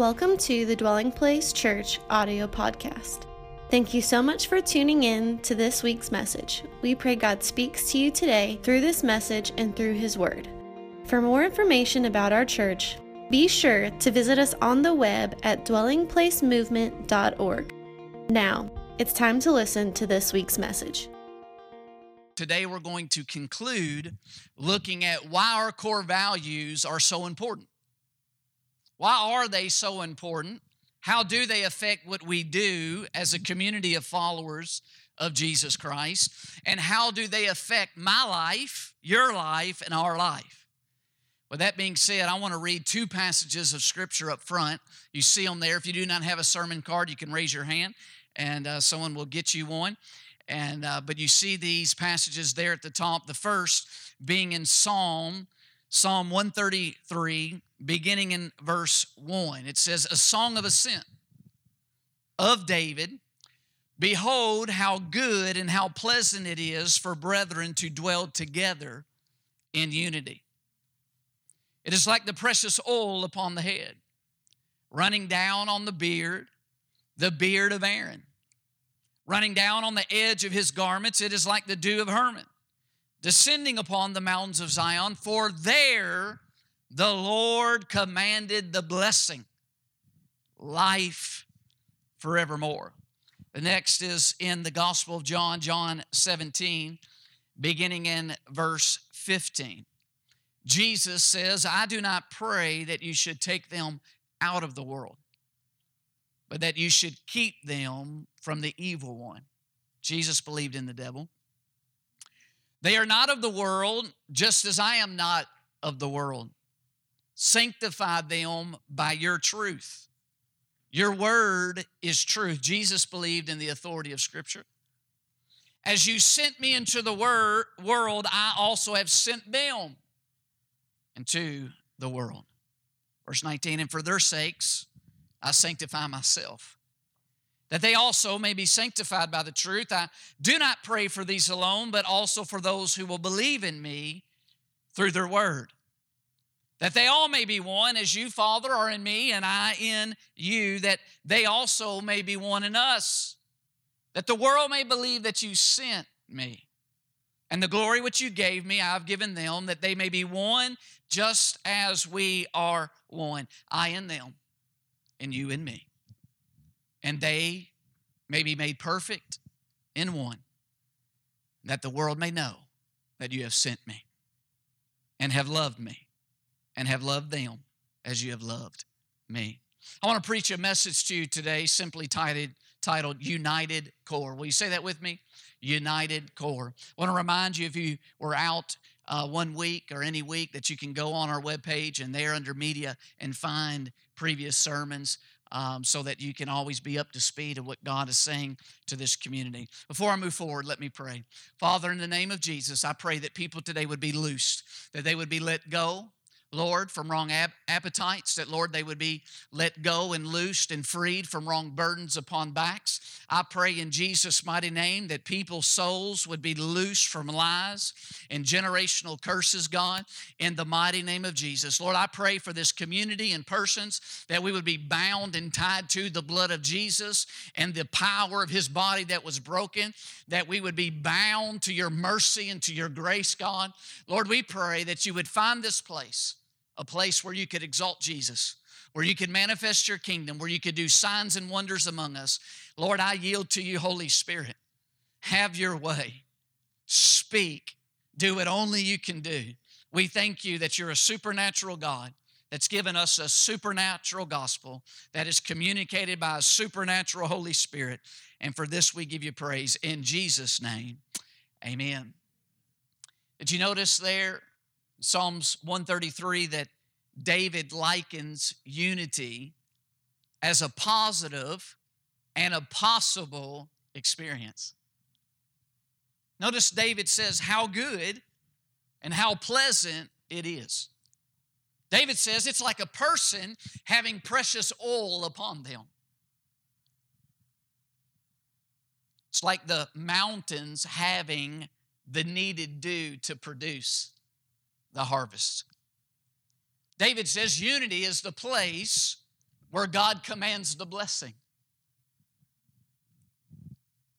Welcome to the Dwelling Place Church audio podcast. Thank you so much for tuning in to this week's message. We pray God speaks to you today through this message and through His Word. For more information about our church, be sure to visit us on the web at dwellingplacemovement.org. Now, it's time to listen to this week's message. Today, we're going to conclude looking at why our core values are so important. Why are they so important? How do they affect what we do as a community of followers of Jesus Christ? And how do they affect my life, your life, and our life? With that being said, I want to read two passages of scripture up front. You see them there. If you do not have a sermon card, you can raise your hand and uh, someone will get you one. And uh, but you see these passages there at the top. The first being in Psalm Psalm 133, beginning in verse 1. It says, A song of ascent of David. Behold, how good and how pleasant it is for brethren to dwell together in unity. It is like the precious oil upon the head, running down on the beard, the beard of Aaron, running down on the edge of his garments. It is like the dew of Hermon descending upon the mountains of Zion, for there the Lord commanded the blessing, life forevermore. The next is in the Gospel of John, John 17, beginning in verse 15. Jesus says, I do not pray that you should take them out of the world, but that you should keep them from the evil one. Jesus believed in the devil. They are not of the world, just as I am not of the world. Sanctify them by your truth. Your word is truth. Jesus believed in the authority of Scripture. As you sent me into the wor- world, I also have sent them into the world. Verse 19, and for their sakes, I sanctify myself that they also may be sanctified by the truth. I do not pray for these alone, but also for those who will believe in me through their word. That they all may be one, as you, Father, are in me, and I in you, that they also may be one in us. That the world may believe that you sent me. And the glory which you gave me, I have given them, that they may be one just as we are one. I in them, and you in me and they may be made perfect in one, that the world may know that you have sent me and have loved me and have loved them as you have loved me. I want to preach a message to you today simply titled, titled United Core. Will you say that with me? United Core. I want to remind you if you were out uh, one week or any week that you can go on our webpage and there under media and find previous sermons um, so that you can always be up to speed of what God is saying to this community. Before I move forward, let me pray. Father, in the name of Jesus, I pray that people today would be loosed, that they would be let go, Lord, from wrong ap- appetites, that, Lord, they would be let go and loosed and freed from wrong burdens upon backs. I pray in Jesus' mighty name that people's souls would be loosed from lies and generational curses, God, in the mighty name of Jesus. Lord, I pray for this community and persons that we would be bound and tied to the blood of Jesus and the power of his body that was broken, that we would be bound to your mercy and to your grace, God. Lord, we pray that you would find this place a place where you could exalt Jesus, where you could manifest your kingdom, where you could do signs and wonders among us. Lord, I yield to you, Holy Spirit. Have your way. Speak. Do what only you can do. We thank you that you're a supernatural God that's given us a supernatural gospel that is communicated by a supernatural Holy Spirit. And for this, we give you praise in Jesus' name. Amen. Did you notice there Psalms 133 that David likens unity as a positive and a possible experience. Notice David says how good and how pleasant it is. David says it's like a person having precious oil upon them. It's like the mountains having the needed dew to produce the harvest. David says unity is the place where God commands the blessing.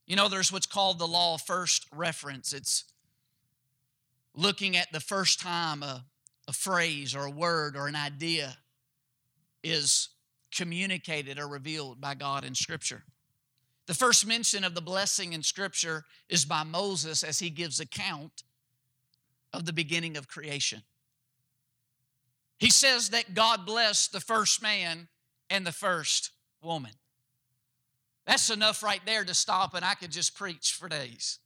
You know, there's what's called the law of first reference. It's looking at the first time a, a phrase or a word or an idea is communicated or revealed by God in Scripture. The first mention of the blessing in Scripture is by Moses as he gives account of the beginning of creation. He says that God blessed the first man and the first woman. That's enough right there to stop, and I could just preach for days.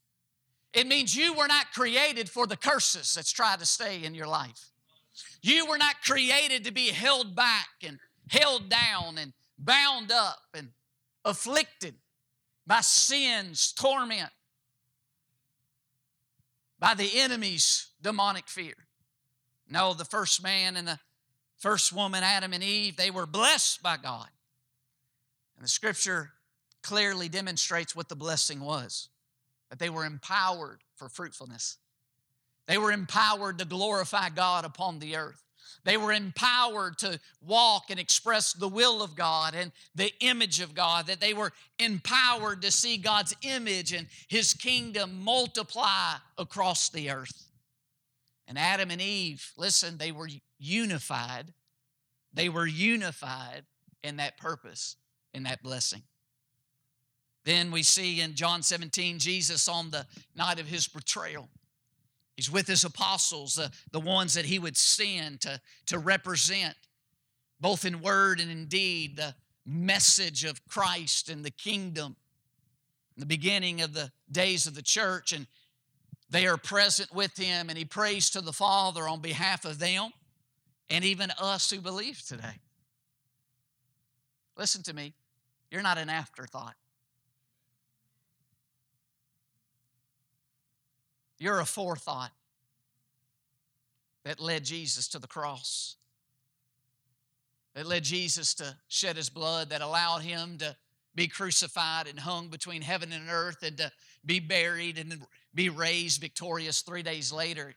It means you were not created for the curses that's tried to stay in your life. You were not created to be held back and held down and bound up and afflicted by sin's torment, by the enemy's demonic fear. No, the first man and the first woman, Adam and Eve, they were blessed by God. And the scripture clearly demonstrates what the blessing was that they were empowered for fruitfulness. They were empowered to glorify God upon the earth. They were empowered to walk and express the will of God and the image of God, that they were empowered to see God's image and His kingdom multiply across the earth. And Adam and Eve, listen, they were unified. They were unified in that purpose, in that blessing. Then we see in John 17, Jesus on the night of his betrayal. He's with his apostles, the, the ones that he would send to, to represent, both in word and in deed, the message of Christ and the kingdom, the beginning of the days of the church. And they are present with him, and he prays to the Father on behalf of them and even us who believe today. Listen to me, you're not an afterthought. You're a forethought that led Jesus to the cross, that led Jesus to shed his blood, that allowed him to be crucified and hung between heaven and earth and to be buried and be raised victorious three days later.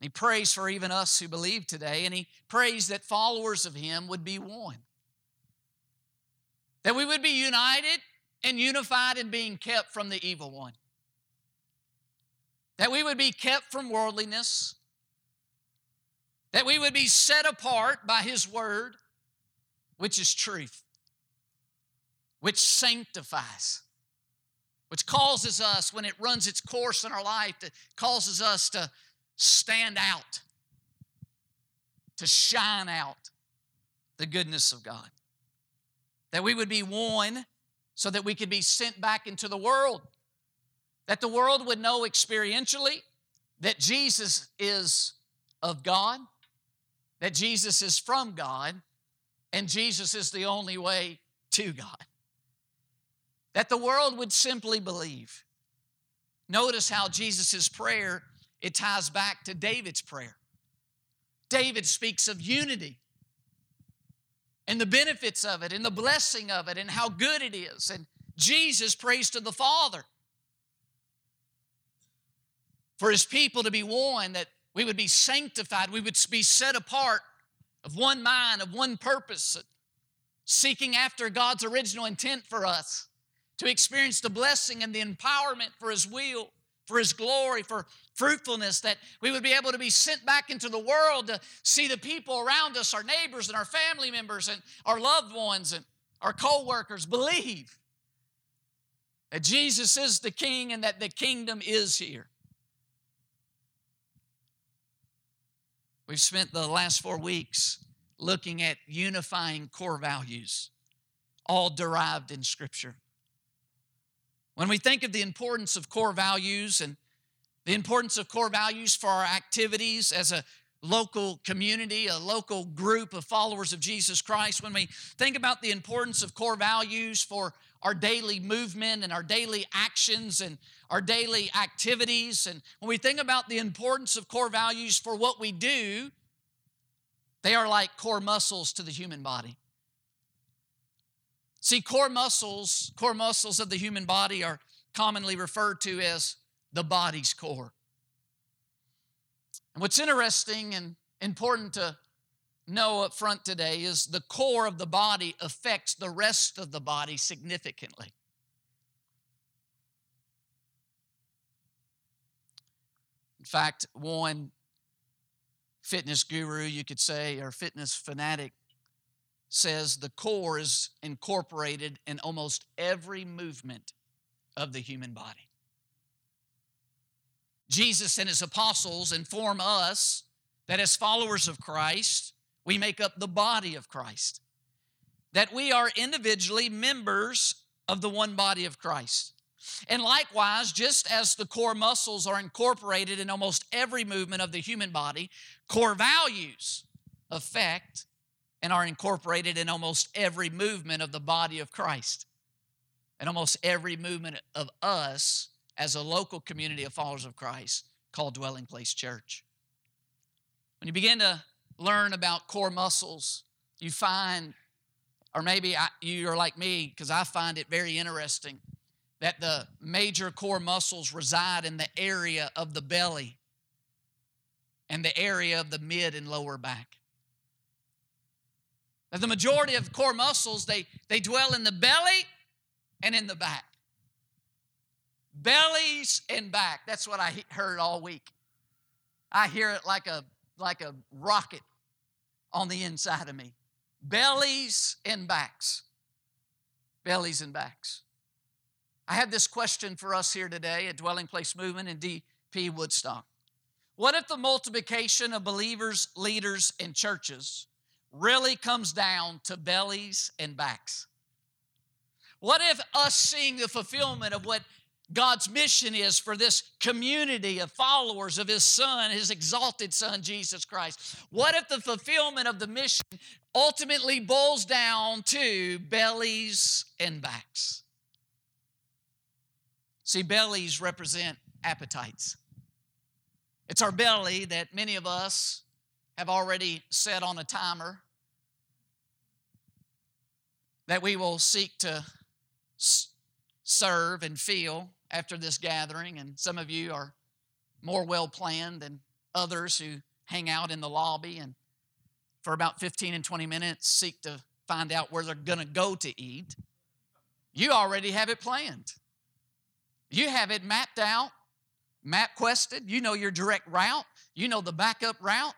He prays for even us who believe today, and he prays that followers of him would be one. That we would be united and unified in being kept from the evil one that we would be kept from worldliness, that we would be set apart by His Word, which is truth, which sanctifies, which causes us, when it runs its course in our life, that causes us to stand out, to shine out the goodness of God. That we would be one so that we could be sent back into the world that the world would know experientially that Jesus is of God, that Jesus is from God, and Jesus is the only way to God. That the world would simply believe. Notice how Jesus' prayer it ties back to David's prayer. David speaks of unity and the benefits of it and the blessing of it and how good it is. And Jesus prays to the Father for his people to be one, that we would be sanctified, we would be set apart of one mind, of one purpose, seeking after God's original intent for us, to experience the blessing and the empowerment for his will, for his glory, for fruitfulness, that we would be able to be sent back into the world to see the people around us, our neighbors and our family members and our loved ones and our co-workers believe that Jesus is the king and that the kingdom is here. We've spent the last four weeks looking at unifying core values, all derived in Scripture. When we think of the importance of core values and the importance of core values for our activities as a local community, a local group of followers of Jesus Christ, when we think about the importance of core values for our daily movement and our daily actions and our daily activities. And when we think about the importance of core values for what we do, they are like core muscles to the human body. See, core muscles, core muscles of the human body are commonly referred to as the body's core. And what's interesting and important to know up front today is the core of the body affects the rest of the body significantly. In fact, one fitness guru, you could say, or fitness fanatic, says the core is incorporated in almost every movement of the human body. Jesus and his apostles inform us that as followers of Christ, we make up the body of Christ, that we are individually members of the one body of Christ. And likewise, just as the core muscles are incorporated in almost every movement of the human body, core values affect and are incorporated in almost every movement of the body of Christ and almost every movement of us as a local community of followers of Christ called Dwelling Place Church. When you begin to learn about core muscles, you find, or maybe I, you're like me, because I find it very interesting, that the major core muscles reside in the area of the belly and the area of the mid and lower back. Now, the majority of core muscles, they, they dwell in the belly and in the back. Bellies and back. That's what I heard all week. I hear it like a like a rocket on the inside of me. Bellies and backs. Bellies and backs. I have this question for us here today at Dwelling Place Movement in DP Woodstock. What if the multiplication of believers, leaders, and churches really comes down to bellies and backs? What if us seeing the fulfillment of what God's mission is for this community of followers of His Son, His exalted Son, Jesus Christ. What if the fulfillment of the mission ultimately boils down to bellies and backs? See, bellies represent appetites. It's our belly that many of us have already set on a timer that we will seek to serve and feel after this gathering, and some of you are more well planned than others who hang out in the lobby and for about 15 and 20 minutes seek to find out where they're going to go to eat. You already have it planned. You have it mapped out, map quested. You know your direct route, you know the backup route.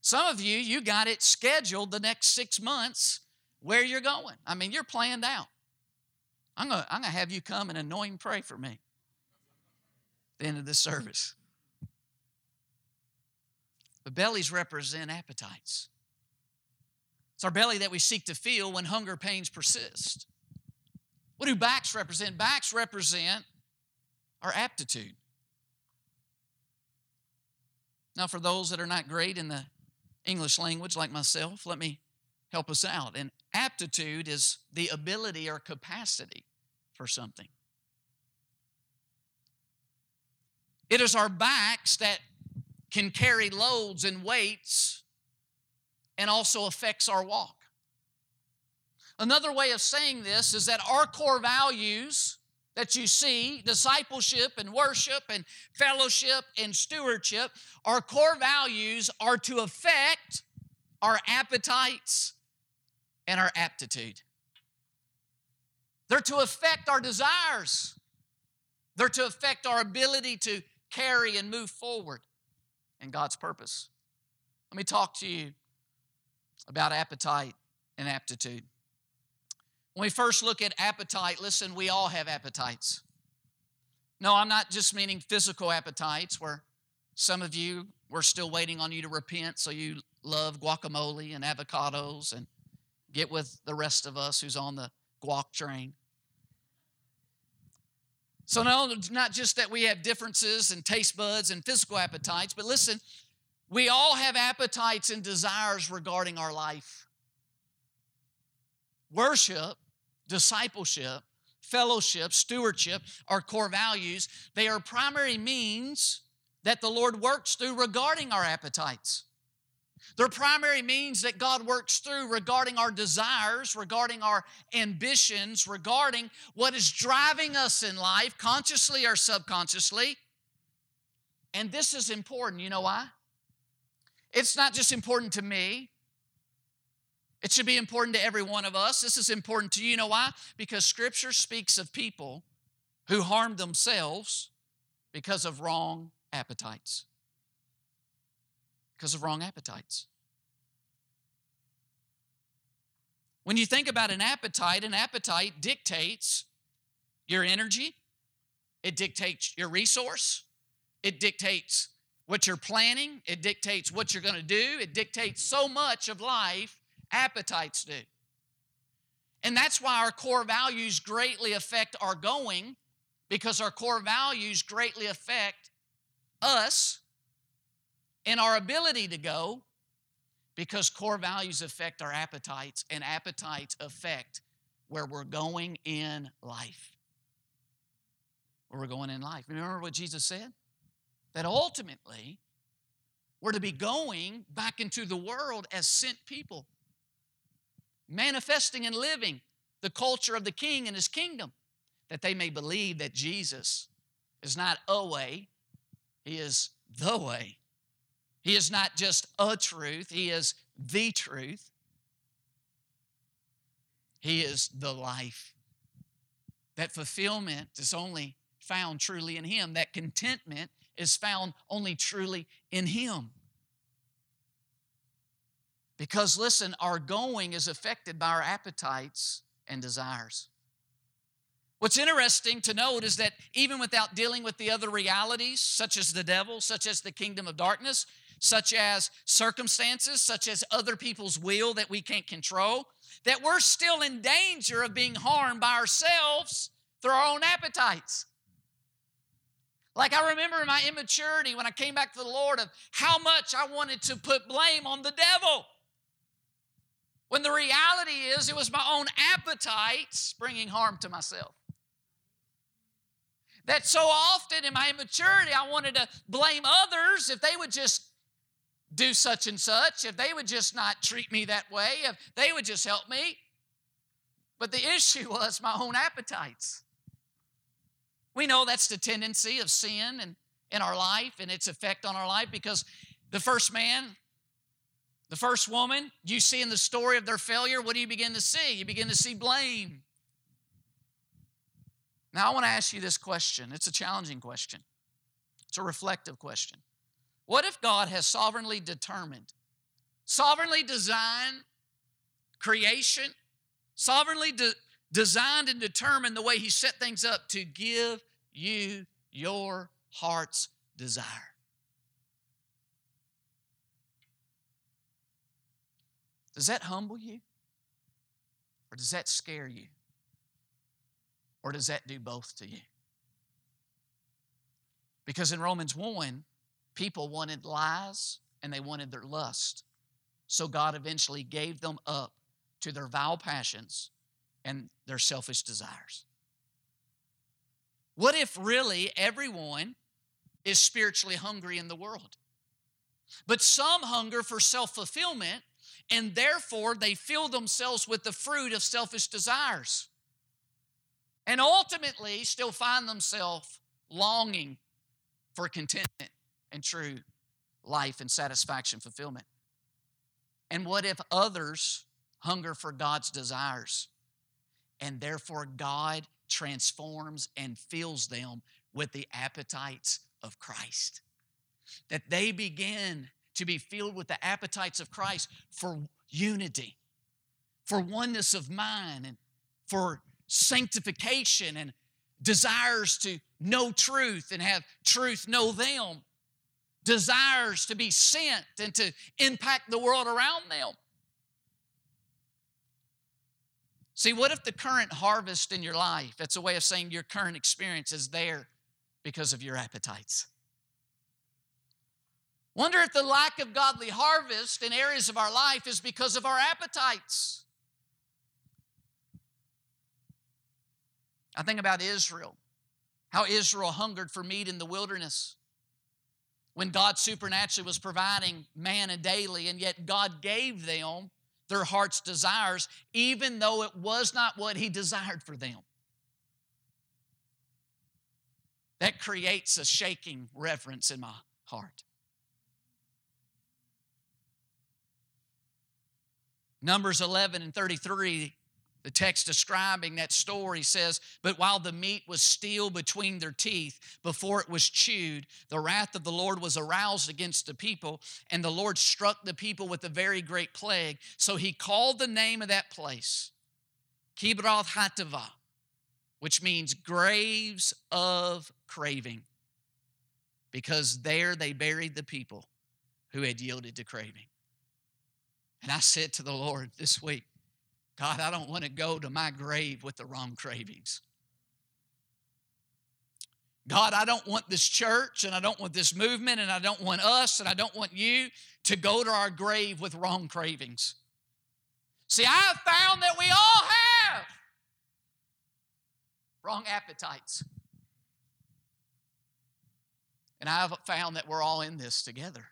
Some of you, you got it scheduled the next six months where you're going. I mean, you're planned out. I'm going to I'm gonna have you come and anoint and pray for me the end of this service. But bellies represent appetites. It's our belly that we seek to feel when hunger pains persist. What do backs represent? Backs represent our aptitude. Now, for those that are not great in the English language like myself, let me help us out. And aptitude is the ability or capacity for something. It is our backs that can carry loads and weights and also affects our walk. Another way of saying this is that our core values that you see discipleship and worship and fellowship and stewardship our core values are to affect our appetites and our aptitude. They're to affect our desires, they're to affect our ability to carry and move forward in God's purpose. Let me talk to you about appetite and aptitude. When we first look at appetite, listen, we all have appetites. No, I'm not just meaning physical appetites where some of you, we're still waiting on you to repent, so you love guacamole and avocados and get with the rest of us who's on the guac train. So, not just that we have differences in taste buds and physical appetites, but listen, we all have appetites and desires regarding our life. Worship, discipleship, fellowship, stewardship are core values. They are primary means that the Lord works through regarding our appetites. They're primary means that God works through regarding our desires, regarding our ambitions, regarding what is driving us in life, consciously or subconsciously. And this is important. You know why? It's not just important to me, It should be important to every one of us. This is important to you. You know why? Because Scripture speaks of people who harm themselves because of wrong appetites. Because of wrong appetites. When you think about an appetite, an appetite dictates your energy, it dictates your resource, it dictates what you're planning, it dictates what you're going to do, it dictates so much of life, appetites do. And that's why our core values greatly affect our going, because our core values greatly affect us and our ability to go because core values affect our appetites, and appetites affect where we're going in life. Where we're going in life. Remember what Jesus said? That ultimately, we're to be going back into the world as sent people, manifesting and living the culture of the king and his kingdom, that they may believe that Jesus is not a way, he is the way. He is not just a truth, He is the truth. He is the life. That fulfillment is only found truly in Him. That contentment is found only truly in Him. Because listen, our going is affected by our appetites and desires. What's interesting to note is that even without dealing with the other realities, such as the devil, such as the kingdom of darkness, such as circumstances, such as other people's will that we can't control, that we're still in danger of being harmed by ourselves through our own appetites. Like I remember in my immaturity when I came back to the Lord of how much I wanted to put blame on the devil. When the reality is it was my own appetites bringing harm to myself. That so often in my immaturity, I wanted to blame others if they would just do such and such, if they would just not treat me that way, if they would just help me. But the issue was my own appetites. We know that's the tendency of sin and in our life and its effect on our life because the first man, the first woman, you see in the story of their failure, what do you begin to see? You begin to see blame. Now, I want to ask you this question. It's a challenging question, it's a reflective question. What if God has sovereignly determined, sovereignly designed creation, sovereignly de- designed and determined the way He set things up to give you your heart's desire? Does that humble you? Or does that scare you? Or does that do both to you? Because in Romans 1, People wanted lies and they wanted their lust. So God eventually gave them up to their vile passions and their selfish desires. What if really everyone is spiritually hungry in the world? But some hunger for self fulfillment, and therefore they fill themselves with the fruit of selfish desires. And ultimately still find themselves longing for contentment and true life and satisfaction, fulfillment? And what if others hunger for God's desires and therefore God transforms and fills them with the appetites of Christ? That they begin to be filled with the appetites of Christ for unity, for oneness of mind, and for sanctification and desires to know truth and have truth know them desires to be sent and to impact the world around them. See, what if the current harvest in your life, that's a way of saying your current experience is there because of your appetites? Wonder if the lack of godly harvest in areas of our life is because of our appetites. I think about Israel, how Israel hungered for meat in the wilderness when God supernaturally was providing manna daily, and yet God gave them their heart's desires, even though it was not what He desired for them. That creates a shaking reverence in my heart. Numbers 11 and 33, the text describing that story says, But while the meat was still between their teeth before it was chewed, the wrath of the Lord was aroused against the people, and the Lord struck the people with a very great plague. So he called the name of that place Kibroth Hattaavah, which means graves of craving, because there they buried the people who had yielded to craving. And I said to the Lord this week, God, I don't want to go to my grave with the wrong cravings. God, I don't want this church and I don't want this movement and I don't want us and I don't want you to go to our grave with wrong cravings. See, I have found that we all have wrong appetites. And I've found that we're all in this together.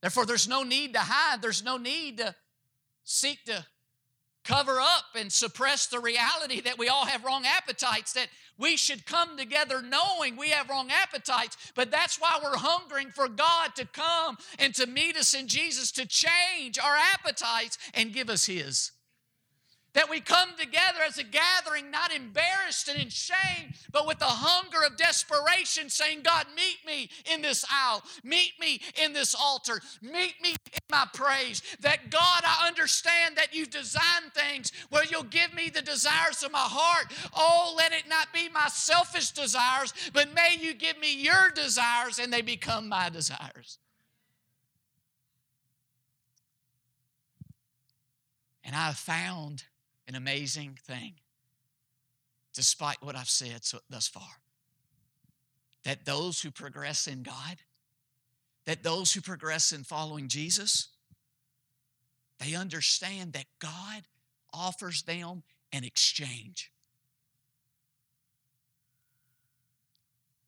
Therefore, there's no need to hide, there's no need to seek to cover up and suppress the reality that we all have wrong appetites, that we should come together knowing we have wrong appetites. But that's why we're hungering for God to come and to meet us in Jesus to change our appetites and give us His. That we come together as a gathering, not embarrassed and in shame, but with a hunger of desperation, saying, God, meet me in this aisle, meet me in this altar, meet me in my praise. That God, I understand that you design things where you'll give me the desires of my heart. Oh, let it not be my selfish desires, but may you give me your desires and they become my desires. And I found an amazing thing, despite what I've said so, thus far. That those who progress in God, that those who progress in following Jesus, they understand that God offers them an exchange.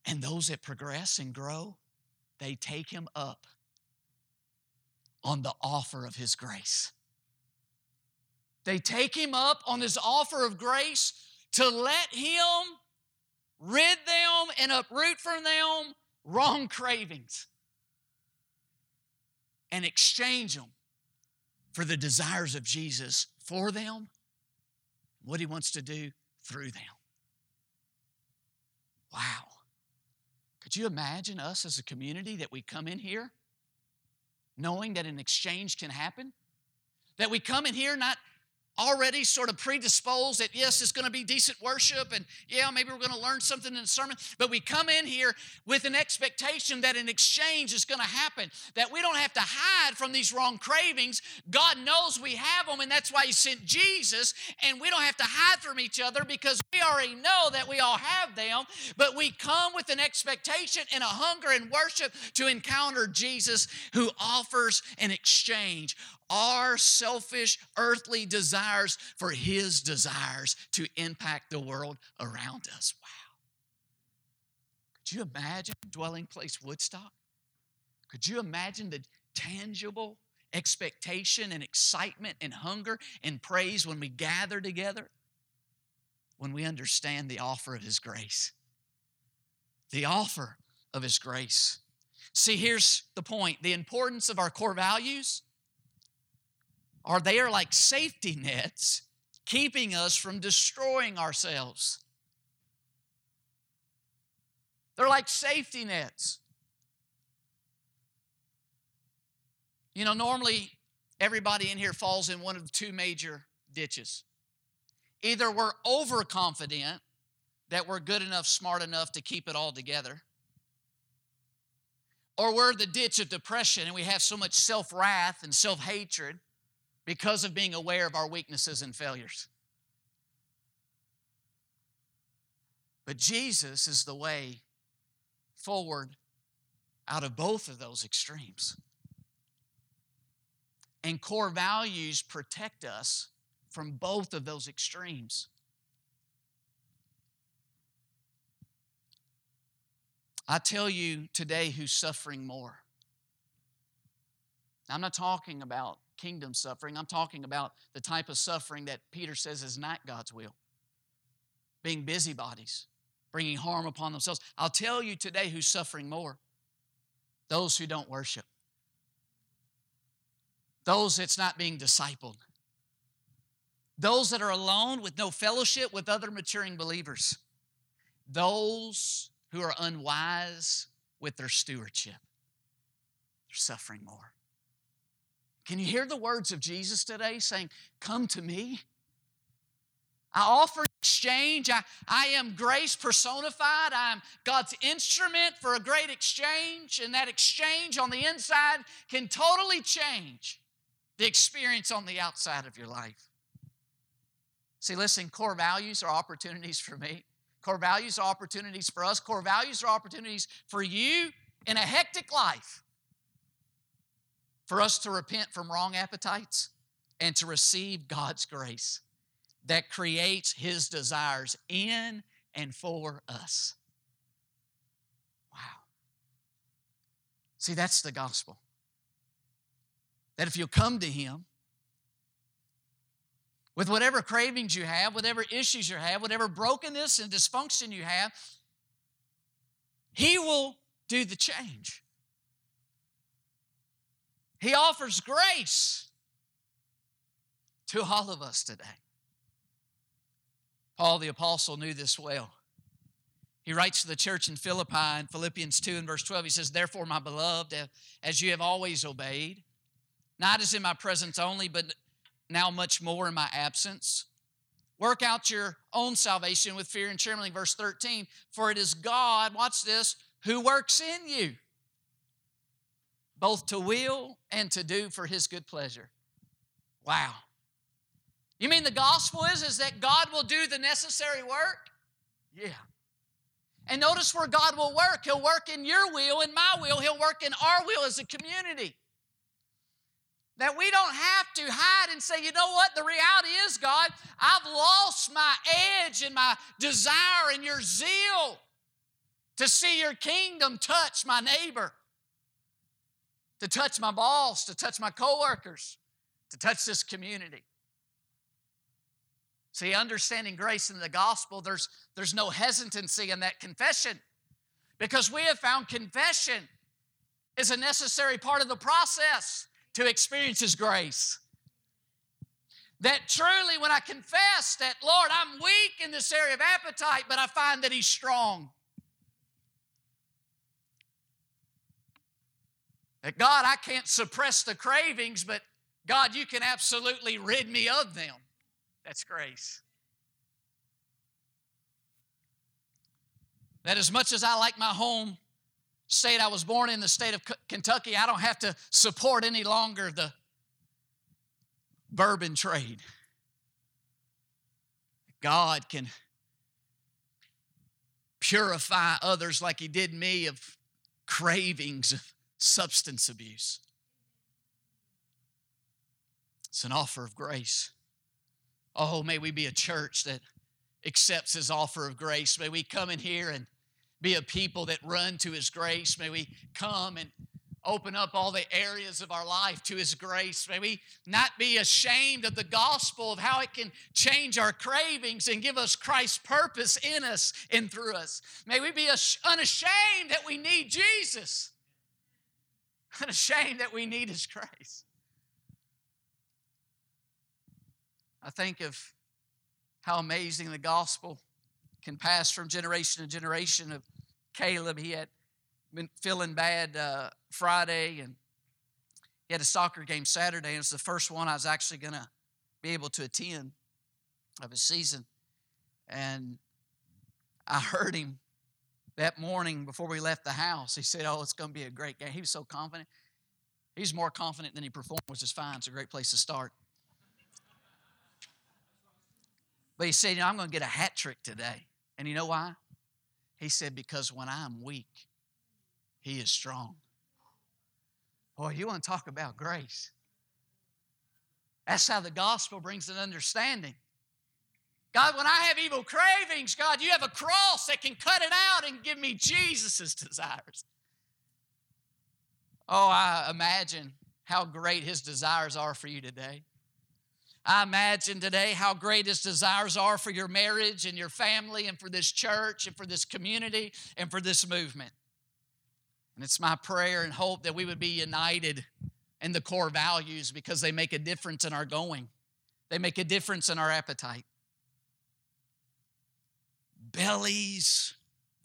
And those that progress and grow, they take him up on the offer of his grace. They take him up on this offer of grace to let him rid them and uproot from them wrong cravings and exchange them for the desires of Jesus for them, what he wants to do through them. Wow. Could you imagine us as a community that we come in here knowing that an exchange can happen? That we come in here not already sort of predisposed that yes, it's going to be decent worship and yeah, maybe we're going to learn something in the sermon, but we come in here with an expectation that an exchange is going to happen, that we don't have to hide from these wrong cravings. God knows we have them, and that's why He sent Jesus, and we don't have to hide from each other because we already know that we all have them, but we come with an expectation and a hunger and worship to encounter Jesus who offers an exchange our selfish earthly desires for His desires to impact the world around us. Wow. Could you imagine dwelling place Woodstock? Could you imagine the tangible expectation and excitement and hunger and praise when we gather together? When we understand the offer of His grace. The offer of His grace. See, here's the point the importance of our core values are they are like safety nets keeping us from destroying ourselves. They're like safety nets. You know, normally everybody in here falls in one of the two major ditches. Either we're overconfident that we're good enough, smart enough to keep it all together, or we're the ditch of depression and we have so much self wrath and self hatred because of being aware of our weaknesses and failures. But Jesus is the way forward out of both of those extremes. And core values protect us from both of those extremes. I tell you today who's suffering more. I'm not talking about kingdom suffering. I'm talking about the type of suffering that Peter says is not God's will. Being busybodies, bringing harm upon themselves. I'll tell you today who's suffering more those who don't worship. those that's not being discipled, those that are alone with no fellowship with other maturing believers, those who are unwise with their stewardship. They're suffering more. Can you hear the words of Jesus today saying, Come to me? I offer exchange. I, I am grace personified. I'm God's instrument for a great exchange, and that exchange on the inside can totally change the experience on the outside of your life. See, listen, core values are opportunities for me. Core values are opportunities for us. Core values are opportunities for you in a hectic life. For us to repent from wrong appetites and to receive God's grace that creates His desires in and for us. Wow. See, that's the gospel. That if you'll come to Him, with whatever cravings you have, whatever issues you have, whatever brokenness and dysfunction you have, He will do the change. He offers grace to all of us today. Paul the Apostle knew this well. He writes to the church in Philippi in Philippians 2 and verse 12. He says, Therefore, my beloved, as you have always obeyed, not as in my presence only, but now much more in my absence. Work out your own salvation with fear and trembling. Verse 13, for it is God, watch this, who works in you, both to will and to do for his good pleasure. Wow. You mean the gospel is, is that God will do the necessary work? Yeah. And notice where God will work. He'll work in your will, in my will. He'll work in our will as a community. That we don't have to hide and say, you know what? The reality is, God, I've lost my edge and my desire and your zeal to see your kingdom touch my neighbor, to touch my boss, to touch my coworkers, to touch this community. See, understanding grace in the gospel, there's, there's no hesitancy in that confession because we have found confession is a necessary part of the process to experience His grace. That truly, when I confess that, Lord, I'm weak in this area of appetite, but I find that He's strong. That God, I can't suppress the cravings, but God, you can absolutely rid me of them. That's grace. That as much as I like my home state I was born in, the state of Kentucky, I don't have to support any longer the bourbon trade. God can purify others like He did me of cravings of substance abuse. It's an offer of grace. Oh, may we be a church that accepts His offer of grace. May we come in here and be a people that run to His grace. May we come and open up all the areas of our life to His grace. May we not be ashamed of the gospel, of how it can change our cravings and give us Christ's purpose in us and through us. May we be unashamed that we need Jesus, unashamed that we need His grace. I think of how amazing the gospel can pass from generation to generation of Caleb. He had been feeling bad uh, Friday and he had a soccer game Saturday, and it's the first one I was actually going to be able to attend of his season. And I heard him that morning before we left the house. He said, Oh, it's going to be a great game. He was so confident. He's more confident than he performed, which is fine. It's a great place to start. But he said, I'm going to get a hat trick today. And you know why? He said, because when I'm weak, he is strong. Boy, you want to talk about grace. That's how the gospel brings an understanding. God, when I have evil cravings, God, you have a cross that can cut it out and give me Jesus' desires. Oh, I imagine how great his desires are for you today. I imagine today how great His desires are for your marriage and your family and for this church and for this community and for this movement. And it's my prayer and hope that we would be united in the core values because they make a difference in our going, they make a difference in our appetite. Bellies,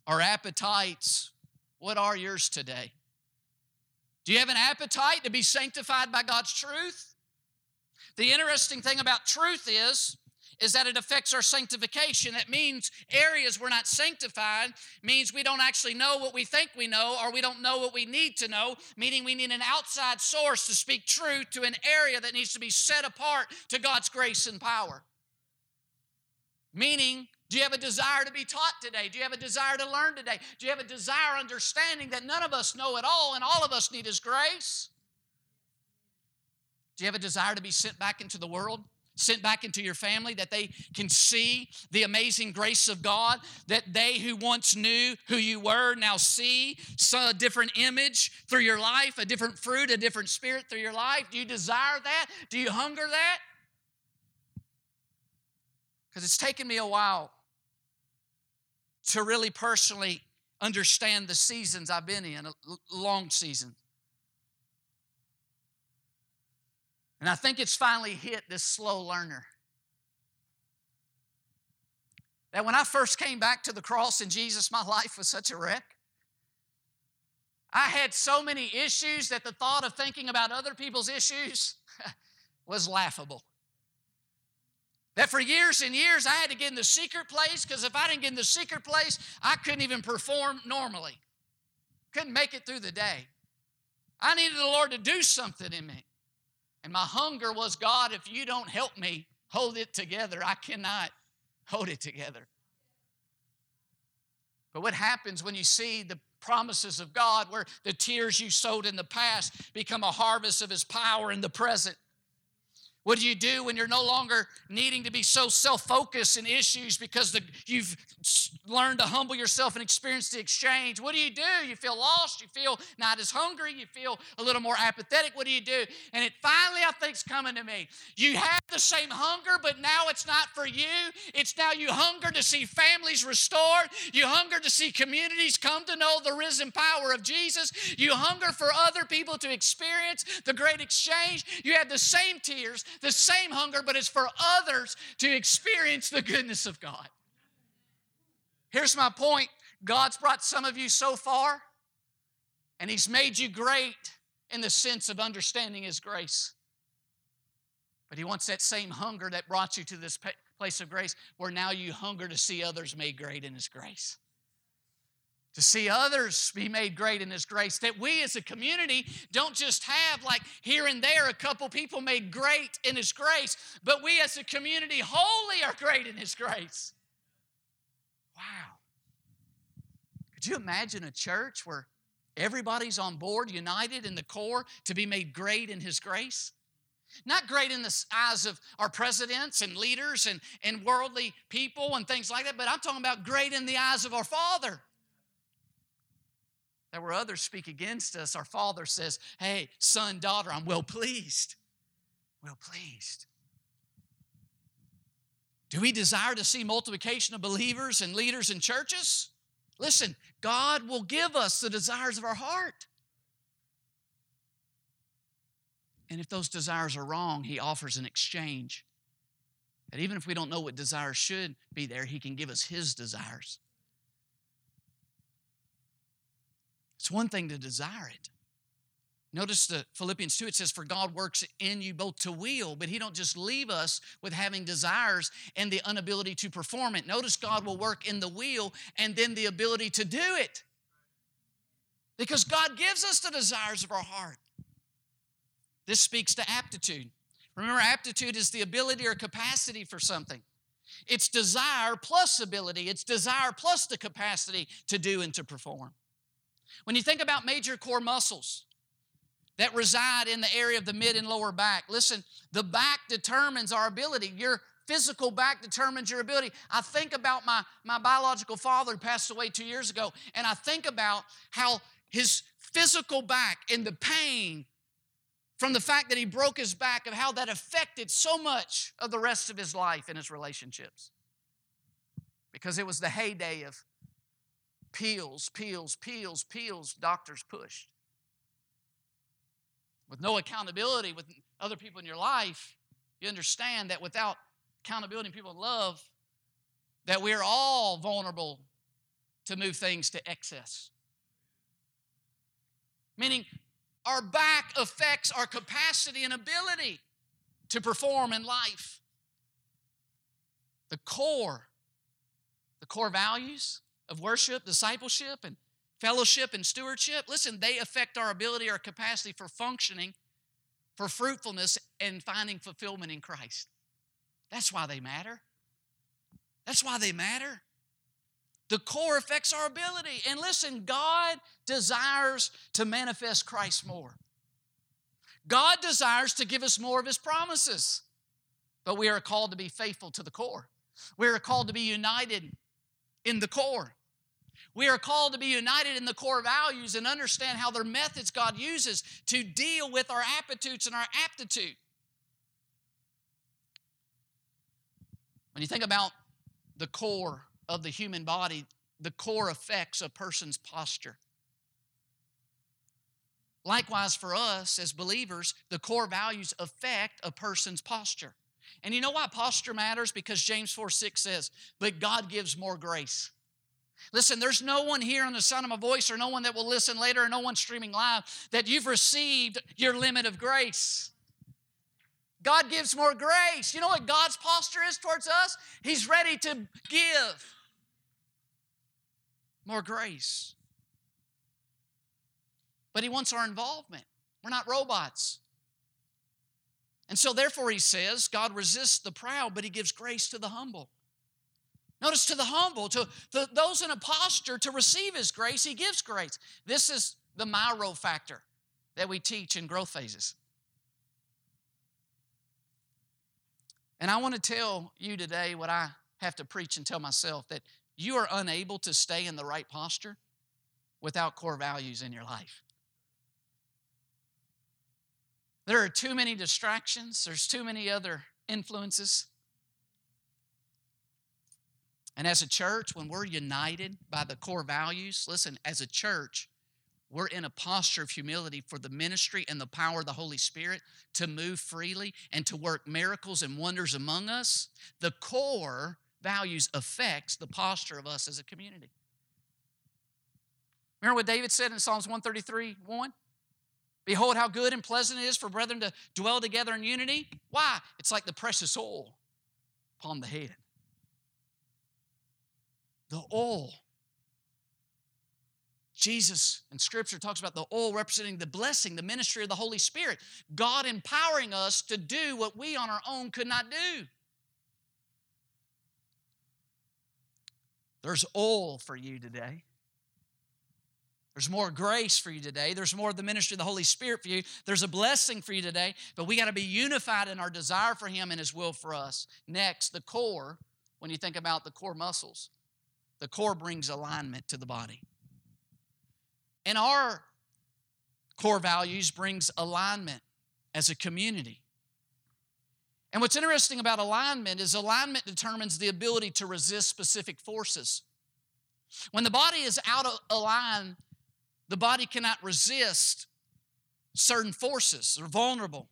our appetites, what are yours today? Do you have an appetite to be sanctified by God's truth? The interesting thing about truth is is that it affects our sanctification. That means areas we're not sanctified, means we don't actually know what we think we know, or we don't know what we need to know, meaning we need an outside source to speak truth to an area that needs to be set apart to God's grace and power. Meaning, do you have a desire to be taught today? Do you have a desire to learn today? Do you have a desire understanding that none of us know at all and all of us need His grace? Do you have a desire to be sent back into the world? sent back into your family, that they can see the amazing grace of God, that they who once knew who you were now see a different image through your life, a different fruit, a different spirit through your life. Do you desire that? Do you hunger that? Because it's taken me a while to really personally understand the seasons I've been in, a long season. And I think it's finally hit this slow learner. That when I first came back to the cross in Jesus, my life was such a wreck. I had so many issues that the thought of thinking about other people's issues was laughable. That for years and years I had to get in the secret place because if I didn't get in the secret place, I couldn't even perform normally. Couldn't make it through the day. I needed the Lord to do something in me. And my hunger was God, if you don't help me hold it together, I cannot hold it together. But what happens when you see the promises of God, where the tears you sowed in the past become a harvest of His power in the present? What do you do when you're no longer needing to be so self focused in issues because the, you've learned to humble yourself and experience the exchange? What do you do? You feel lost. You feel not as hungry. You feel a little more apathetic. What do you do? And it finally, I think, is coming to me. You have the same hunger, but now it's not for you. It's now you hunger to see families restored. You hunger to see communities come to know the risen power of Jesus. You hunger for other people to experience the great exchange. You have the same tears the same hunger, but it's for others to experience the goodness of God. Here's my point God's brought some of you so far, and He's made you great in the sense of understanding His grace. But He wants that same hunger that brought you to this place of grace where now you hunger to see others made great in His grace to see others be made great in His grace. That we as a community don't just have, like here and there, a couple people made great in His grace, but we as a community wholly are great in His grace. Wow. Could you imagine a church where everybody's on board, united in the core to be made great in His grace? Not great in the eyes of our presidents and leaders and, and worldly people and things like that, but I'm talking about great in the eyes of our Father where others speak against us, our Father says, Hey, son, daughter, I'm well pleased. Well pleased. Do we desire to see multiplication of believers and leaders in churches? Listen, God will give us the desires of our heart. And if those desires are wrong, He offers an exchange. And even if we don't know what desires should be there, He can give us His desires. It's one thing to desire it. Notice the Philippians 2, it says, For God works in you both to will, but He don't just leave us with having desires and the inability to perform it. Notice God will work in the will and then the ability to do it. Because God gives us the desires of our heart. This speaks to aptitude. Remember, aptitude is the ability or capacity for something. It's desire plus ability, it's desire plus the capacity to do and to perform. When you think about major core muscles that reside in the area of the mid and lower back, listen, the back determines our ability. Your physical back determines your ability. I think about my, my biological father who passed away two years ago, and I think about how his physical back and the pain from the fact that he broke his back, of how that affected so much of the rest of his life and his relationships. Because it was the heyday of Peels, peels, peels, peels, doctors pushed. with no accountability with other people in your life, you understand that without accountability and people in love, that we're all vulnerable to move things to excess. Meaning, our back affects our capacity and ability to perform in life. The core, the core values of worship, discipleship, and fellowship and stewardship, listen, they affect our ability, our capacity for functioning, for fruitfulness, and finding fulfillment in Christ. That's why they matter. That's why they matter. The core affects our ability. And listen, God desires to manifest Christ more. God desires to give us more of His promises. But we are called to be faithful to the core. We are called to be united in the core. We are called to be united in the core values and understand how their methods God uses to deal with our aptitudes and our aptitude. When you think about the core of the human body, the core affects a person's posture. Likewise, for us as believers, the core values affect a person's posture. And you know why posture matters? Because James 4 6 says, But God gives more grace. Listen, there's no one here on the sound of my voice, or no one that will listen later, or no one streaming live, that you've received your limit of grace. God gives more grace. You know what God's posture is towards us? He's ready to give more grace. But He wants our involvement. We're not robots. And so, therefore, He says, God resists the proud, but He gives grace to the humble. Notice to the humble, to the, those in a posture to receive His grace, He gives grace. This is the Myro factor that we teach in growth phases. And I want to tell you today what I have to preach and tell myself that you are unable to stay in the right posture without core values in your life. There are too many distractions, there's too many other influences. And as a church, when we're united by the core values, listen, as a church, we're in a posture of humility for the ministry and the power of the Holy Spirit to move freely and to work miracles and wonders among us. The core values affects the posture of us as a community. Remember what David said in Psalms 133 1? Behold, how good and pleasant it is for brethren to dwell together in unity. Why? It's like the precious oil upon the head. The oil Jesus in Scripture talks about the oil representing the blessing, the ministry of the Holy Spirit, God empowering us to do what we on our own could not do. There's oil for you today. There's more grace for you today. There's more of the ministry of the Holy Spirit for you. There's a blessing for you today, but we got to be unified in our desire for Him and His will for us. Next, the core, when you think about the core muscles, the core brings alignment to the body. And our core values brings alignment as a community. And what's interesting about alignment is alignment determines the ability to resist specific forces. When the body is out of line, the body cannot resist certain forces. They're vulnerable.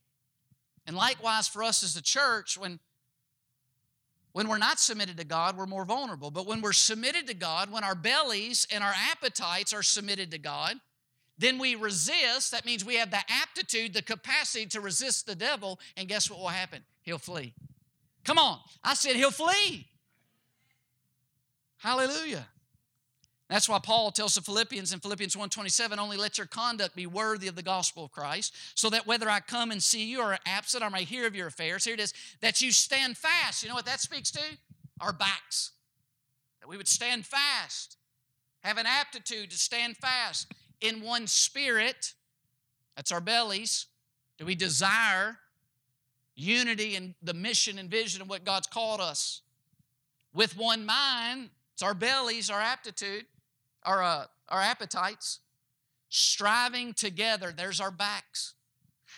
And likewise for us as a church, when when we're not submitted to God, we're more vulnerable. But when we're submitted to God, when our bellies and our appetites are submitted to God, then we resist. That means we have the aptitude, the capacity to resist the devil. And guess what will happen? He'll flee. Come on. I said he'll flee. Hallelujah. That's why Paul tells the Philippians in Philippians 1:27, only let your conduct be worthy of the gospel of Christ, so that whether I come and see you or absent, I may hear of your affairs. Here it is, that you stand fast. You know what that speaks to? Our backs. That we would stand fast, have an aptitude to stand fast in one spirit. That's our bellies. Do we desire unity and the mission and vision of what God's called us? With one mind, it's our bellies, our aptitude our, uh, our appetites, striving together. There's our backs.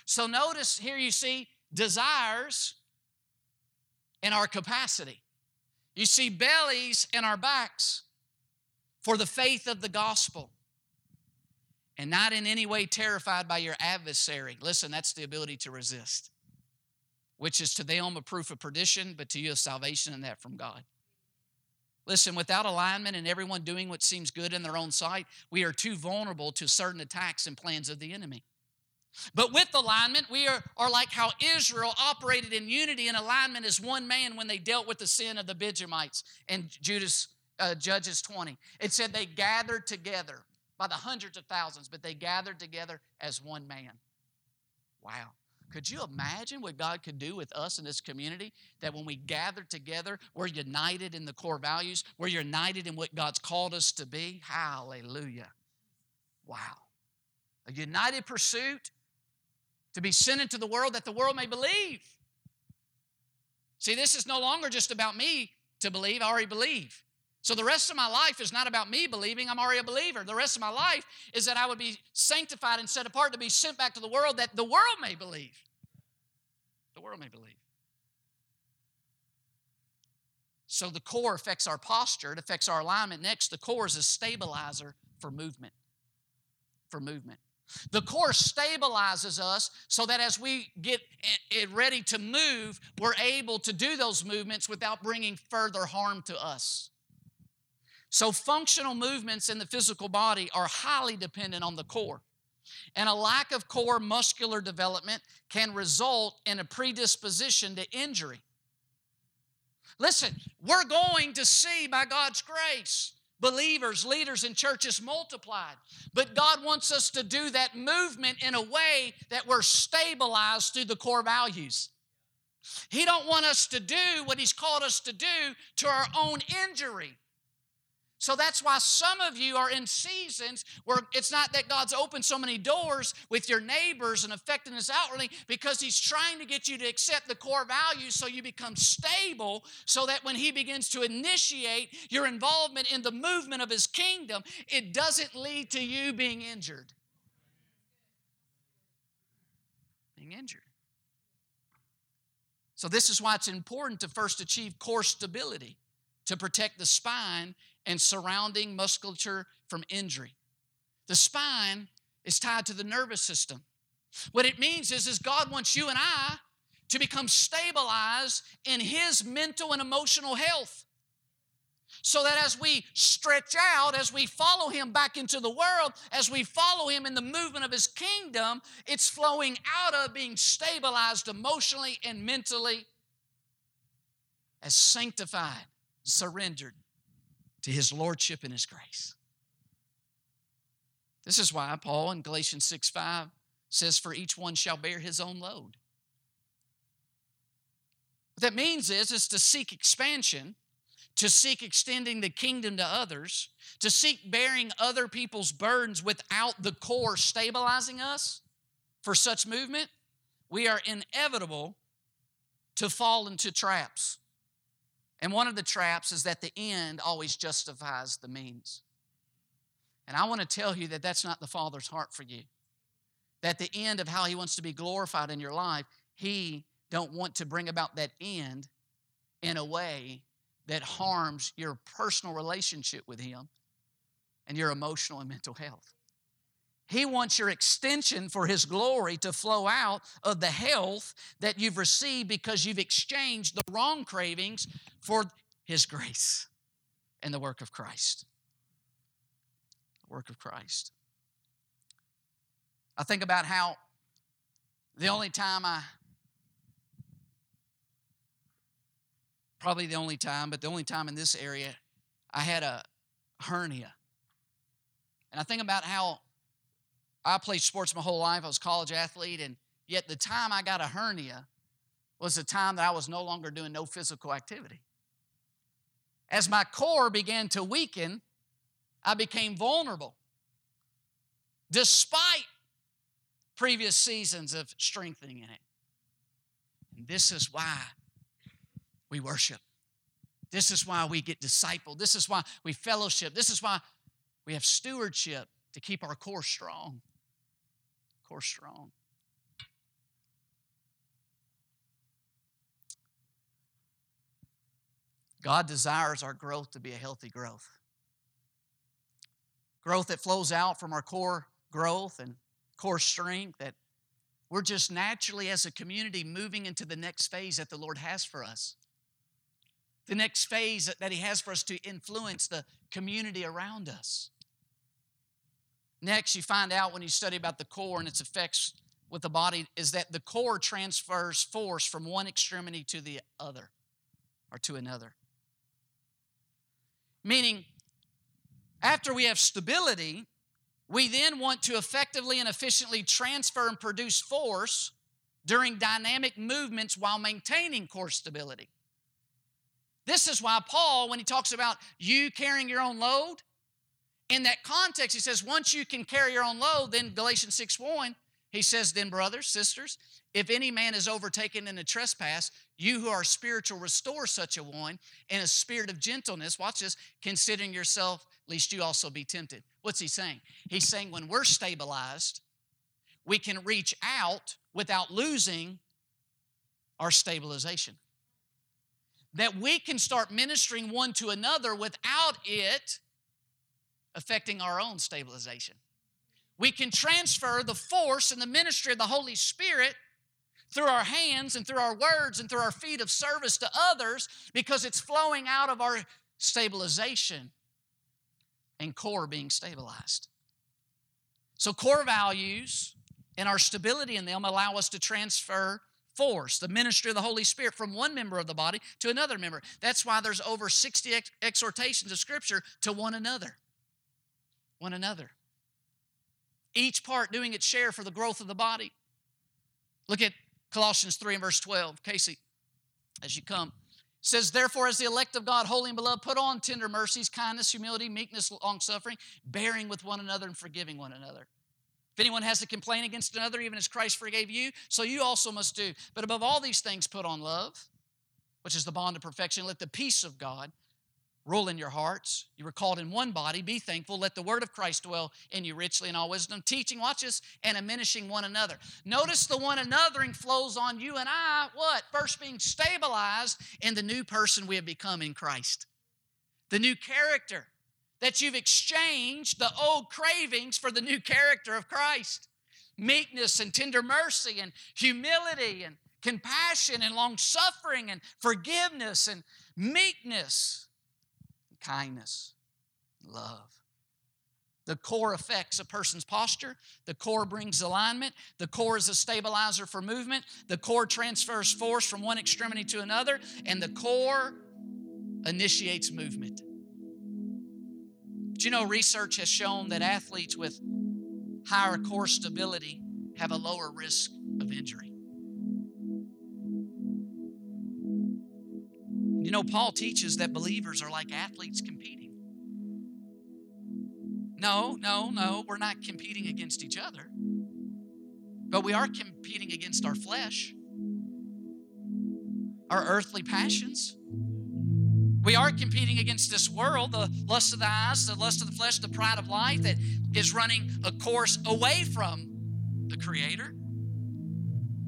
So notice here you see desires and our capacity. You see bellies and our backs for the faith of the gospel. and not in any way terrified by your adversary. Listen, that's the ability to resist, which is to them a proof of perdition, but to you a salvation, and that from God. Listen, without alignment and everyone doing what seems good in their own sight, we are too vulnerable to certain attacks and plans of the enemy. But with alignment, we are, are like how Israel operated in unity and alignment as one man when they dealt with the sin of the Benjamites in Judas, uh, Judges 20. It said they gathered together by the hundreds of thousands, but they gathered together as one man. Wow. Could you imagine what God could do with us in this community? That when we gather together, we're united in the core values, we're united in what God's called us to be. Hallelujah. Wow. A united pursuit to be sent into the world that the world may believe. See, this is no longer just about me to believe, I already believe. So the rest of my life is not about me believing, I'm already a believer. The rest of my life is that I would be sanctified and set apart to be sent back to the world that the world may believe. The world may believe. So the core affects our posture, it affects our alignment. Next, the core is a stabilizer for movement. For movement. The core stabilizes us so that as we get it ready to move, we're able to do those movements without bringing further harm to us. So, functional movements in the physical body are highly dependent on the core. And a lack of core muscular development can result in a predisposition to injury. Listen, we're going to see by God's grace believers, leaders and churches multiplied. But God wants us to do that movement in a way that we're stabilized through the core values. He don't want us to do what he's called us to do to our own injury. So that's why some of you are in seasons where it's not that God's opened so many doors with your neighbors and affecting us outwardly, because He's trying to get you to accept the core values so you become stable, so that when He begins to initiate your involvement in the movement of His kingdom, it doesn't lead to you being injured. Being injured. So, this is why it's important to first achieve core stability to protect the spine and surrounding musculature from injury. The spine is tied to the nervous system. What it means is, is God wants you and I to become stabilized in His mental and emotional health. So that as we stretch out, as we follow Him back into the world, as we follow Him in the movement of His kingdom, it's flowing out of being stabilized emotionally and mentally as sanctified, surrendered to his lordship and his grace. This is why Paul in Galatians 6 5 says, For each one shall bear his own load. What that means is, is to seek expansion, to seek extending the kingdom to others, to seek bearing other people's burdens without the core stabilizing us for such movement, we are inevitable to fall into traps. And one of the traps is that the end always justifies the means. And I want to tell you that that's not the Father's heart for you. That the end of how He wants to be glorified in your life, He don't want to bring about that end in a way that harms your personal relationship with Him and your emotional and mental health. He wants your extension for His glory to flow out of the health that you've received because you've exchanged the wrong cravings for His grace and the work of Christ. The work of Christ. I think about how the only time I, probably the only time, but the only time in this area, I had a hernia. And I think about how I played sports my whole life. I was a college athlete, and yet the time I got a hernia was the time that I was no longer doing no physical activity. As my core began to weaken, I became vulnerable. Despite previous seasons of strengthening in it. And this is why we worship. This is why we get discipled. This is why we fellowship. This is why we have stewardship to keep our core strong core strong. God desires our growth to be a healthy growth. Growth that flows out from our core growth and core strength that we're just naturally, as a community, moving into the next phase that the Lord has for us. The next phase that He has for us to influence the community around us. Next, you find out when you study about the core and its effects with the body is that the core transfers force from one extremity to the other or to another. Meaning, after we have stability, we then want to effectively and efficiently transfer and produce force during dynamic movements while maintaining core stability. This is why Paul, when he talks about you carrying your own load, in that context, he says, once you can carry your own load, then Galatians 6 1, he says, then, brothers, sisters, if any man is overtaken in a trespass, you who are spiritual, restore such a one in a spirit of gentleness. Watch this, considering yourself, lest you also be tempted. What's he saying? He's saying when we're stabilized, we can reach out without losing our stabilization. That we can start ministering one to another without it affecting our own stabilization. We can transfer the force and the ministry of the Holy Spirit through our hands and through our words and through our feet of service to others because it's flowing out of our stabilization and core being stabilized. So, core values and our stability in them allow us to transfer force, the ministry of the Holy Spirit, from one member of the body to another member. That's why there's over 60 ex- exhortations of Scripture to one another. One another. Each part doing its share for the growth of the body. Look at Colossians 3 and verse 12. Casey, as you come says, Therefore, as the elect of God, holy and beloved, put on tender mercies, kindness, humility, meekness, long suffering, bearing with one another and forgiving one another. If anyone has to complain against another, even as Christ forgave you, so you also must do. But above all these things, put on love, which is the bond of perfection. Let the peace of God, rule in your hearts. You were called in one body. Be thankful. Let the word of Christ dwell in you richly in all wisdom, teaching, watch this, and diminishing one another. Notice the one anothering flows on you and I, what? First being stabilized in the new person we have become in Christ. The new character that you've exchanged the old cravings for the new character of Christ. Meekness and tender mercy and humility and compassion and long suffering and forgiveness and meekness kindness, love. The core affects a person's posture. The core brings alignment. The core is a stabilizer for movement. The core transfers force from one extremity to another. And the core initiates movement. Do you know research has shown that athletes with higher core stability have a lower risk of injury? You know, Paul teaches that believers are like athletes competing. No, no, no, we're not competing against each other, but we are competing against our flesh, our earthly passions. We are competing against this world, the lust of the eyes, the lust of the flesh, the pride of life that is running a course away from the Creator.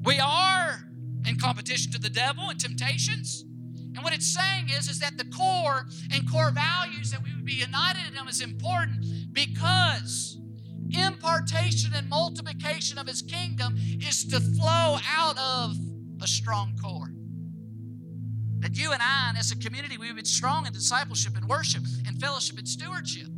We are in competition to the devil and temptations. And what it's saying is, is that the core and core values that we would be united in them is important because impartation and multiplication of his kingdom is to flow out of a strong core. That you and I, and as a community, we would be strong in discipleship and worship and fellowship and stewardship.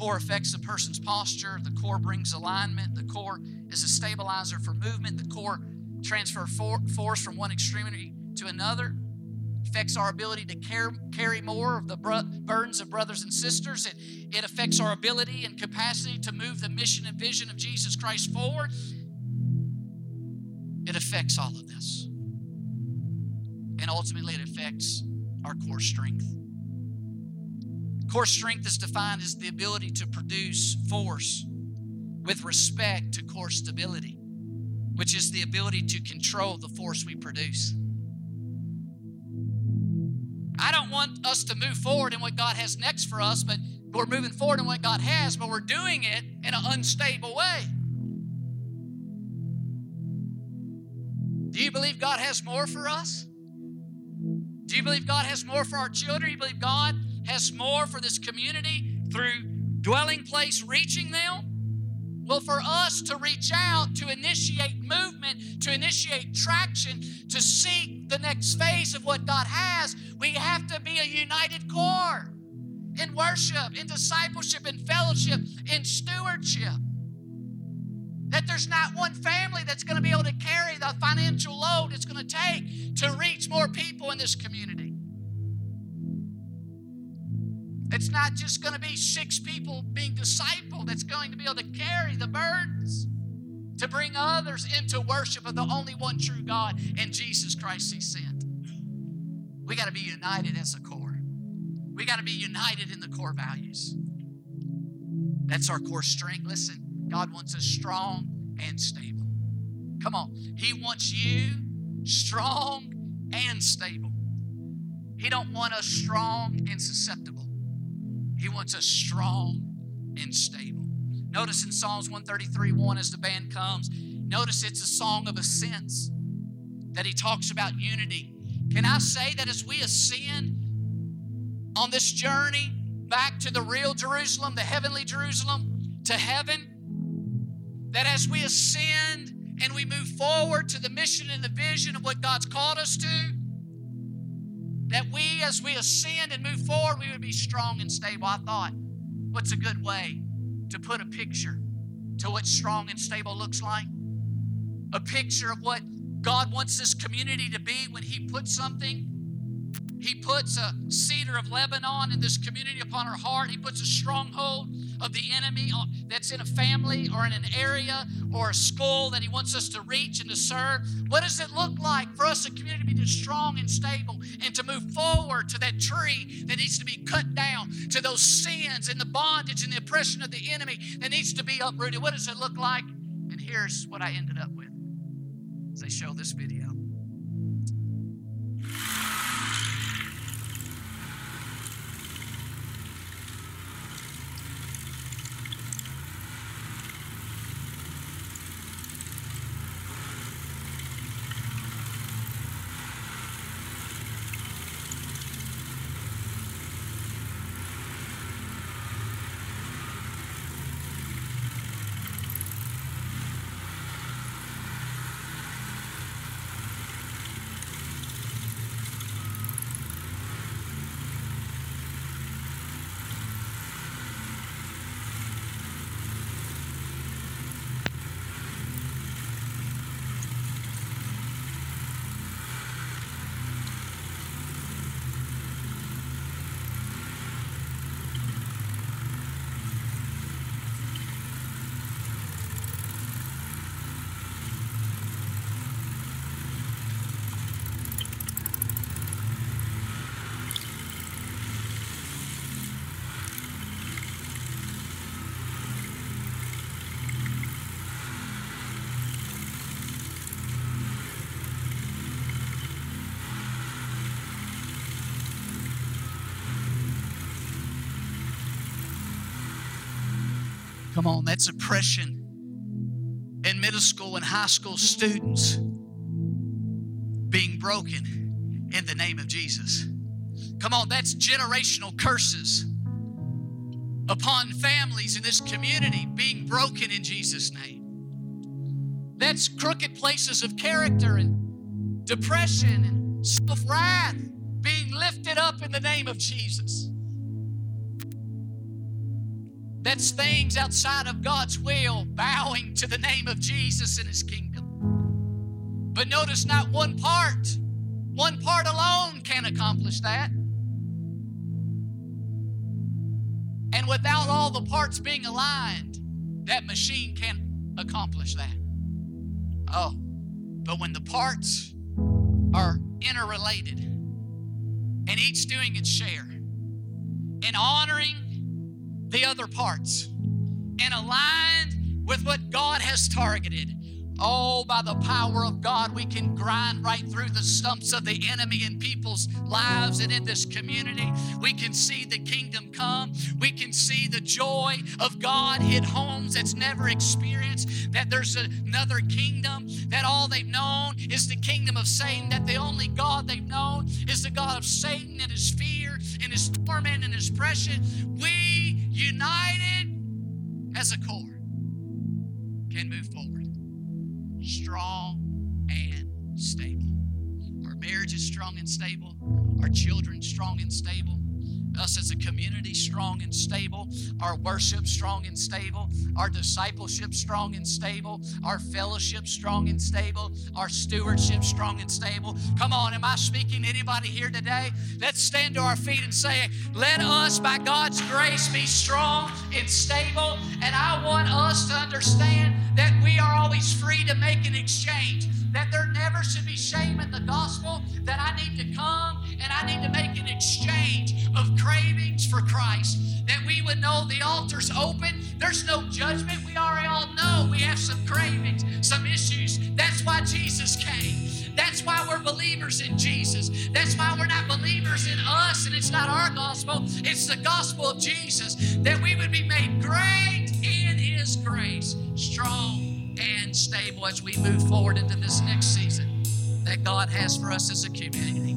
Core affects a person's posture. The core brings alignment. The core is a stabilizer for movement. The core transfer for, force from one extremity to another. Affects our ability to care, carry more of the br- burdens of brothers and sisters. It, it affects our ability and capacity to move the mission and vision of Jesus Christ forward. It affects all of this. And ultimately, it affects our core strength. Core strength is defined as the ability to produce force with respect to core stability, which is the ability to control the force we produce. I don't want us to move forward in what God has next for us, but we're moving forward in what God has, but we're doing it in an unstable way. Do you believe God has more for us? Do you believe God has more for our children? Do You believe God has more for this community through dwelling place reaching them? Well, for us to reach out, to initiate movement, to initiate traction, to seek the next phase of what God has, we have to be a united core in worship, in discipleship, in fellowship, in stewardship. That there's not one family that's going to be able to carry the financial load it's going to take to reach more people in this community. It's not just going to be six people being discipled that's going to be able to carry the burdens to bring others into worship of the only one true God and Jesus Christ He sent. We got to be united as a core. We got to be united in the core values. That's our core strength. Listen, God wants us strong and stable. Come on. He wants you strong and stable. He don't want us strong and susceptible. He wants us strong and stable. Notice in Psalms 133 1 as the band comes, notice it's a song of ascents that he talks about unity. Can I say that as we ascend on this journey back to the real Jerusalem, the heavenly Jerusalem, to heaven, that as we ascend and we move forward to the mission and the vision of what God's called us to, that we, as we ascend and move forward, we would be strong and stable. I thought, what's a good way to put a picture to what strong and stable looks like? A picture of what God wants this community to be when He puts something he puts a cedar of Lebanon in this community upon our heart. He puts a stronghold of the enemy uh, that's in a family or in an area or a school that He wants us to reach and to serve. What does it look like for us, a community, to be strong and stable and to move forward to that tree that needs to be cut down, to those sins and the bondage and the oppression of the enemy that needs to be uprooted? What does it look like? And here's what I ended up with as they show this video. Come on, that's oppression in middle school and high school students being broken in the name of Jesus. Come on, that's generational curses upon families in this community being broken in Jesus' name. That's crooked places of character and depression and self wrath being lifted up in the name of Jesus. That's things outside of God's will bowing to the name of Jesus and His kingdom. But notice not one part, one part alone can accomplish that. And without all the parts being aligned, that machine can't accomplish that. Oh, but when the parts are interrelated and each doing its share and honoring the other parts and aligned with what God has targeted, Oh, by the power of God, we can grind right through the stumps of the enemy in people's lives and in this community. We can see the kingdom come. We can see the joy of God hit homes that's never experienced. That there's another kingdom, that all they've known is the kingdom of Satan, that the only God they've known is the God of Satan and his fear and his torment and his pressure. We, united as a core, can move forward strong and stable. Our marriage is strong and stable, our children strong and stable us as a community strong and stable, our worship strong and stable, our discipleship strong and stable, our fellowship strong and stable, our stewardship strong and stable. Come on, am I speaking to anybody here today? Let's stand to our feet and say, Let us, by God's grace, be strong and stable. And I want us to understand that we are always free to make an exchange that there never should be shame in the gospel, that I need to come and I need to make an exchange of cravings for Christ. That we would know the altar's open. There's no judgment. We already all know we have some cravings, some issues. That's why Jesus came. That's why we're believers in Jesus. That's why we're not believers in us and it's not our gospel. It's the gospel of Jesus. That we would be made great in His grace, strong and stable as we move forward into this next season that God has for us as a community.